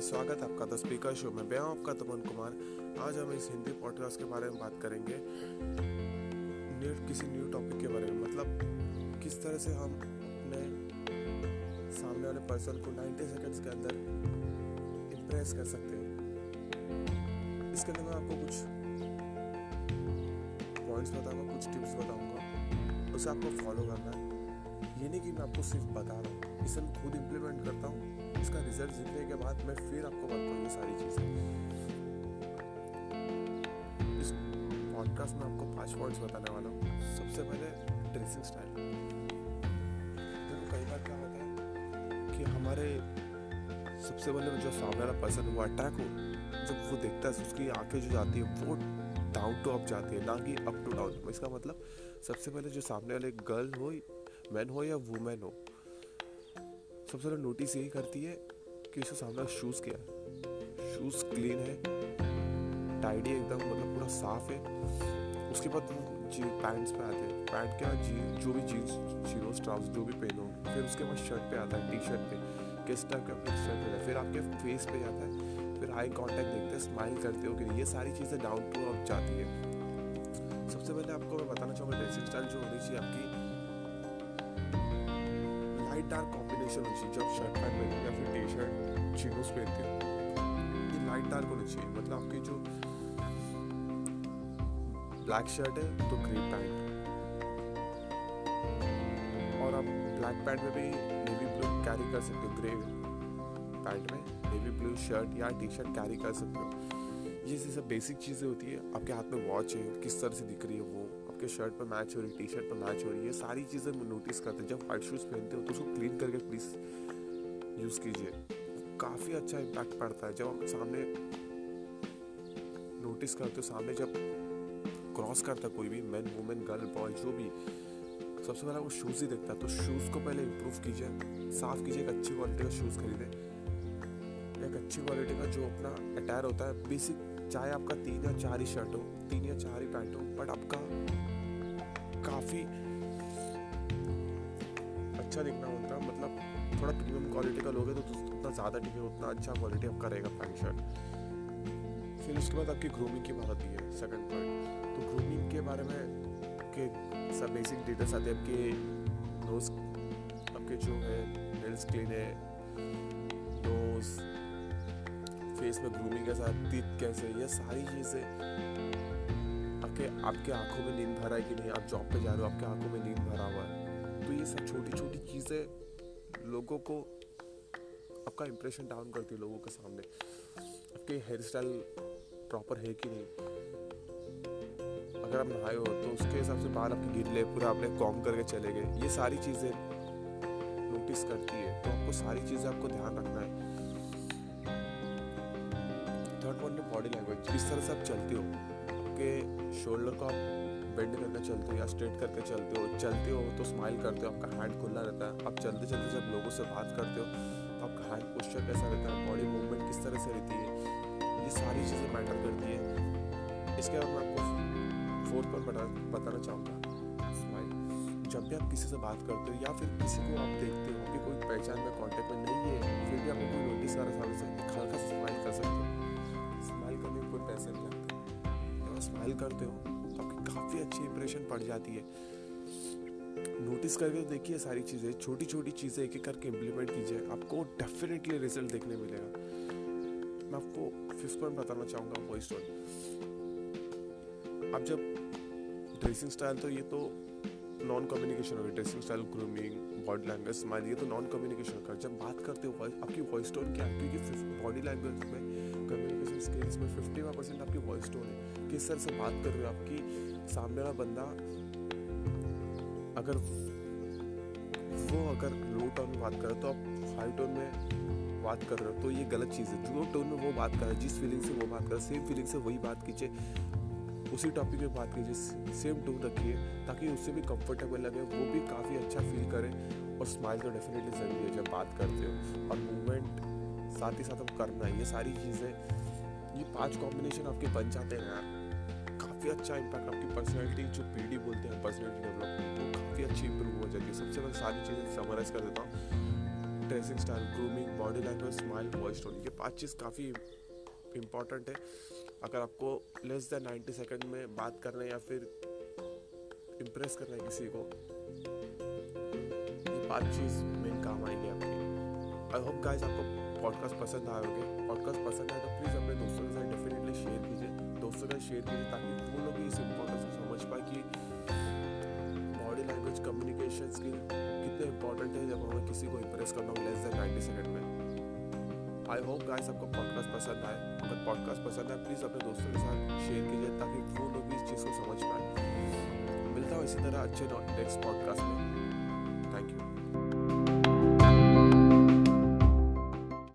Guys स्वागत है आपका द स्पीकर शो में। मैं आपका तमन कुमार। आज हम इस हिंदी पॉडकास्ट के बारे में बात करेंगे। न्यू किसी न्यू टॉपिक के बारे में। मतलब किस तरह से हम अपने सामने वाले पर्सन को 90 सेकंड्स के अंदर इम्प्रेस कर सकते हैं। इसके अंदर मैं आपको कुछ पॉइंट्स बताऊँगा, कुछ टिप्स बताऊँगा। उसे आपको फॉलो करना है। ये नहीं कि मैं आपको सिर्फ़ बता रहा हूँ। इसे मैं खुद इम्प्लीमेंट करता हूँ। इसका रिज़ल्ट जीतने के बाद मैं फिर आपको बताता हूँ ये सारी चीज़ें। इस पॉडकास्ट में आपको पाँच पॉइंट्स बताने वाला हूँ। सबसे पहले ड्रेसिंग स्टाइल देखो, कई बार क्या होता है कि हमारे सबसे पहले जो सामने वाला पर्सन वो अटैक हो, जब वो देखता है, उसकी आँखें जो जाती है, वो डाउन टू अप जाती है, ना कि अप टू डाउन इसका मतलब सबसे पहले जो सामने वाले गर्ल हो मैन हो या वुमेन हो सबसे पहले नोटिस यही करती है कि इसके सामने शूज़ क्या। है शूज़ क्लीन है टाइडी एकदम मतलब पूरा साफ़ है। उसके बाद जी पैंट्स पे आते हैं। पैंट क्या, जी, जो भी जीन्स जीरोस ट्राउज जो भी पहनो, फिर उसके बाद शर्ट पे आता है टी शर्ट पे। किस टाइप का अपने शर्ट पे फिर आपके फेस पे जाता है। फिर आई कांटेक्ट देखते हैं स्माइल करते हो कि ये सारी चीज़ें डाउन टू अप जाती है। सबसे पहले आपको मैं बताना चाहूँगा ड्रेसिंग स्टाइल जो होनी चाहिए आपकी डार्क कॉम्बिनेशन होनी चाहिए जब शर्ट पैंट पहनते या फिर टी शर्ट जीनोस पहनते हो ये लाइट डार्क होनी चाहिए। मतलब आपकी जो ब्लैक शर्ट है तो ग्रे पैंट और आप ब्लैक पैंट में भी नेवी ब्लू कैरी कर सकते हो ग्रे पैंट में। नेवी ब्लू शर्ट या टी शर्ट कैरी कर सकते हो। ये सब बेसिक चीज़ें होती है। आपके हाथ में वॉच है, किस तरह से दिख रही है वो। आपके शर्ट पर मैच हो रही टी शर्ट पर मैच हो रही है सारी चीज़ें नोटिस करते हैं। जब वाइट शूज़ पहनते हो तो उसको क्लीन करके प्लीज़ यूज़ कीजिए। काफ़ी अच्छा इम्पैक्ट पड़ता है। जब आप सामने नोटिस करते हो, सामने जब क्रॉस करता कोई भी मैन वुमेन गर्ल बॉय जो भी, सबसे पहले वो शूज़ ही देखता है। तो शूज़ को पहले इम्प्रूव कीजिए, साफ़ कीजिए एक अच्छी क्वालिटी का शूज़ खरीदें। एक अच्छी क्वालिटी का जो अपना अटायर होता है बेसिक चाहे आपका तीन या चार ही शर्ट हो, तीन या चार ही पैंट हो बट आपका काफ़ी अच्छा दिखना होता है। मतलब थोड़ा प्रीमियम क्वालिटी का लोगे तो उतना ज़्यादा टिके उतना अच्छा क्वालिटी आपका रहेगा पैंट शर्ट फिर उसके बाद आपकी ग्रूमिंग की बात आती है सेकंड पॉइंट तो ग्रूमिंग के बारे में आपके सब बेसिक डिटेल्स आते हैं। आपके नोज़ आपके जो है नेल्स क्लीन है नोज़ फेस में ग्रूमिंग के साथ टीथ कैसे, ये सारी चीज़ें। आपके आपके आँखों में नींद भरा है कि नहीं? आप जॉब पे जा रहे हो, आपके आँखों में नींद भरा हुआ है। तो ये सब छोटी छोटी चीज़ें लोगों को, आपका इंप्रेशन डाउन करती है लोगों के सामने। आपके हेयर स्टाइल प्रॉपर है कि नहीं? अगर आप नहाए हो तो उसके हिसाब से बाल आपके गिरले पूरा आपने कॉम करके चले गए। ये सारी चीज़ें नोटिस करती है। तो आपको सारी चीज़ें आपको ध्यान रखना है। थर्ड पॉइंट बॉडी लैंग्वेज किस तरह से आप चलते हो? आपके शोल्डर को आप बेंड करके चलते हो या स्ट्रेट करके चलते हो चलते हो तो स्माइल करते हो, आपका हैंड खुला रहता है। आप चलते चलते जब लोगों से बात करते हो तो आपका हैंड पोस्चर कैसा रहता है? बॉडी मूवमेंट किस तरह से रहती है? ये सारी चीज़ें मैटर करती है। इसके बाद मैं आपको फोर्थ पर बता, बताना चाहूँगा। स्माइल जब भी आप किसी से बात करते हो या फिर किसी को आप देखते हो कि कोई पहचान में कॉन्टेक्ट में नहीं है, फिर भी आपको कोई नोटिस कर रहा हल्का सा स्माइल करते हो तो आपकी काफ़ी अच्छी इंप्रेशन पड़ जाती है। नोटिस करके तो देखिए सारी चीज़ें छोटी छोटी चीज़ें एक एक करके इम्प्लीमेंट कीजिए, आपको डेफिनेटली रिज़ल्ट देखने मिलेगा। मैं आपको फिफ्थ पॉइंट बताना चाहूँगा वॉइस टोन अब जब ड्रेसिंग स्टाइल तो ये तो नॉन कम्युनिकेशन होगी dressing style grooming body language smile ये तो नॉन कम्युनिकेशन का जब बात करते हो, आपकी वॉइस टोन क्या है? क्योंकि बॉडी लैंग्वेज में कम्युनिकेशन स्किल्स में फिफ्टी परसेंट आपकी वॉइस टोन है। किस तरह से बात कर रहे हो आपकी सामने वाला बंदा अगर वो अगर लो टोन में बात कर रहे हो तो आप हाई टोन में बात कर रहे हो तो ये गलत चीज़ है। जो टोन में वो बात कर रहा है, जिस फीलिंग से वो बात कर रहा है सेम फीलिंग से वही बात कीजिए। उसी टॉपिक में बात कीजिए सेम टोन रखिए, ताकि उससे भी कंफर्टेबल लगे, वो भी काफ़ी अच्छा फील करे और स्माइल तो डेफिनेटली ज़रूरी है जब बात करते हो। और मूवमेंट साथ ही साथ अब करना, ये सारी चीज़ें ये पाँच कॉम्बिनेशन आपके बन जाते हैं यार। काफ़ी अच्छा इम्पैक्ट आपकी पर्सनैलिटी जो पीढ़ी बोलते हैं पर्सनैलिटी डेवलपमेंट वो काफ़ी अच्छी इंप्रूव हो जाती है। सबसे पहले सारी चीज़ें समराइज कर देता हूँ। Dressing style grooming body language smile voice tone ये पाँच चीज़ काफ़ी इंपॉर्टेंट है। अगर आपको लेस देन नाइन्टी सेकेंड में बात करना है या फिर इम्प्रेस करना है किसी को, ये पाँच चीज़ मेन काम आएँगे आपकी। आई होप गाइस आपको पॉडकास्ट पसंद आए होंगे पॉडकास्ट पसंद आए तो प्लीज़ अपने दोस्तों के साथ डेफिनेटली शेयर कीजिए। दोस्तों के साथ शेयर कीजिए ताकि वो लोग भी इस इम्पोर्टेंस को समझ पाए कि बॉडी लैंग्वेज कम्युनिकेशन स्किल कितने इंपॉर्टेंट है जब हमें किसी को इम्प्रेस करना हो लेस देन नाइन्टी सेकेंड में। आई होप गाइस आपको पॉडकास्ट पसंद आए। अगर पॉडकास्ट पसंद आए प्लीज़ अपने दोस्तों के साथ शेयर कीजिए ताकि वो लोग भी इस चीज़ को समझ पाए। मिलता हूँ इसी तरह अच्छे नेक्स्ट पॉडकास्ट में।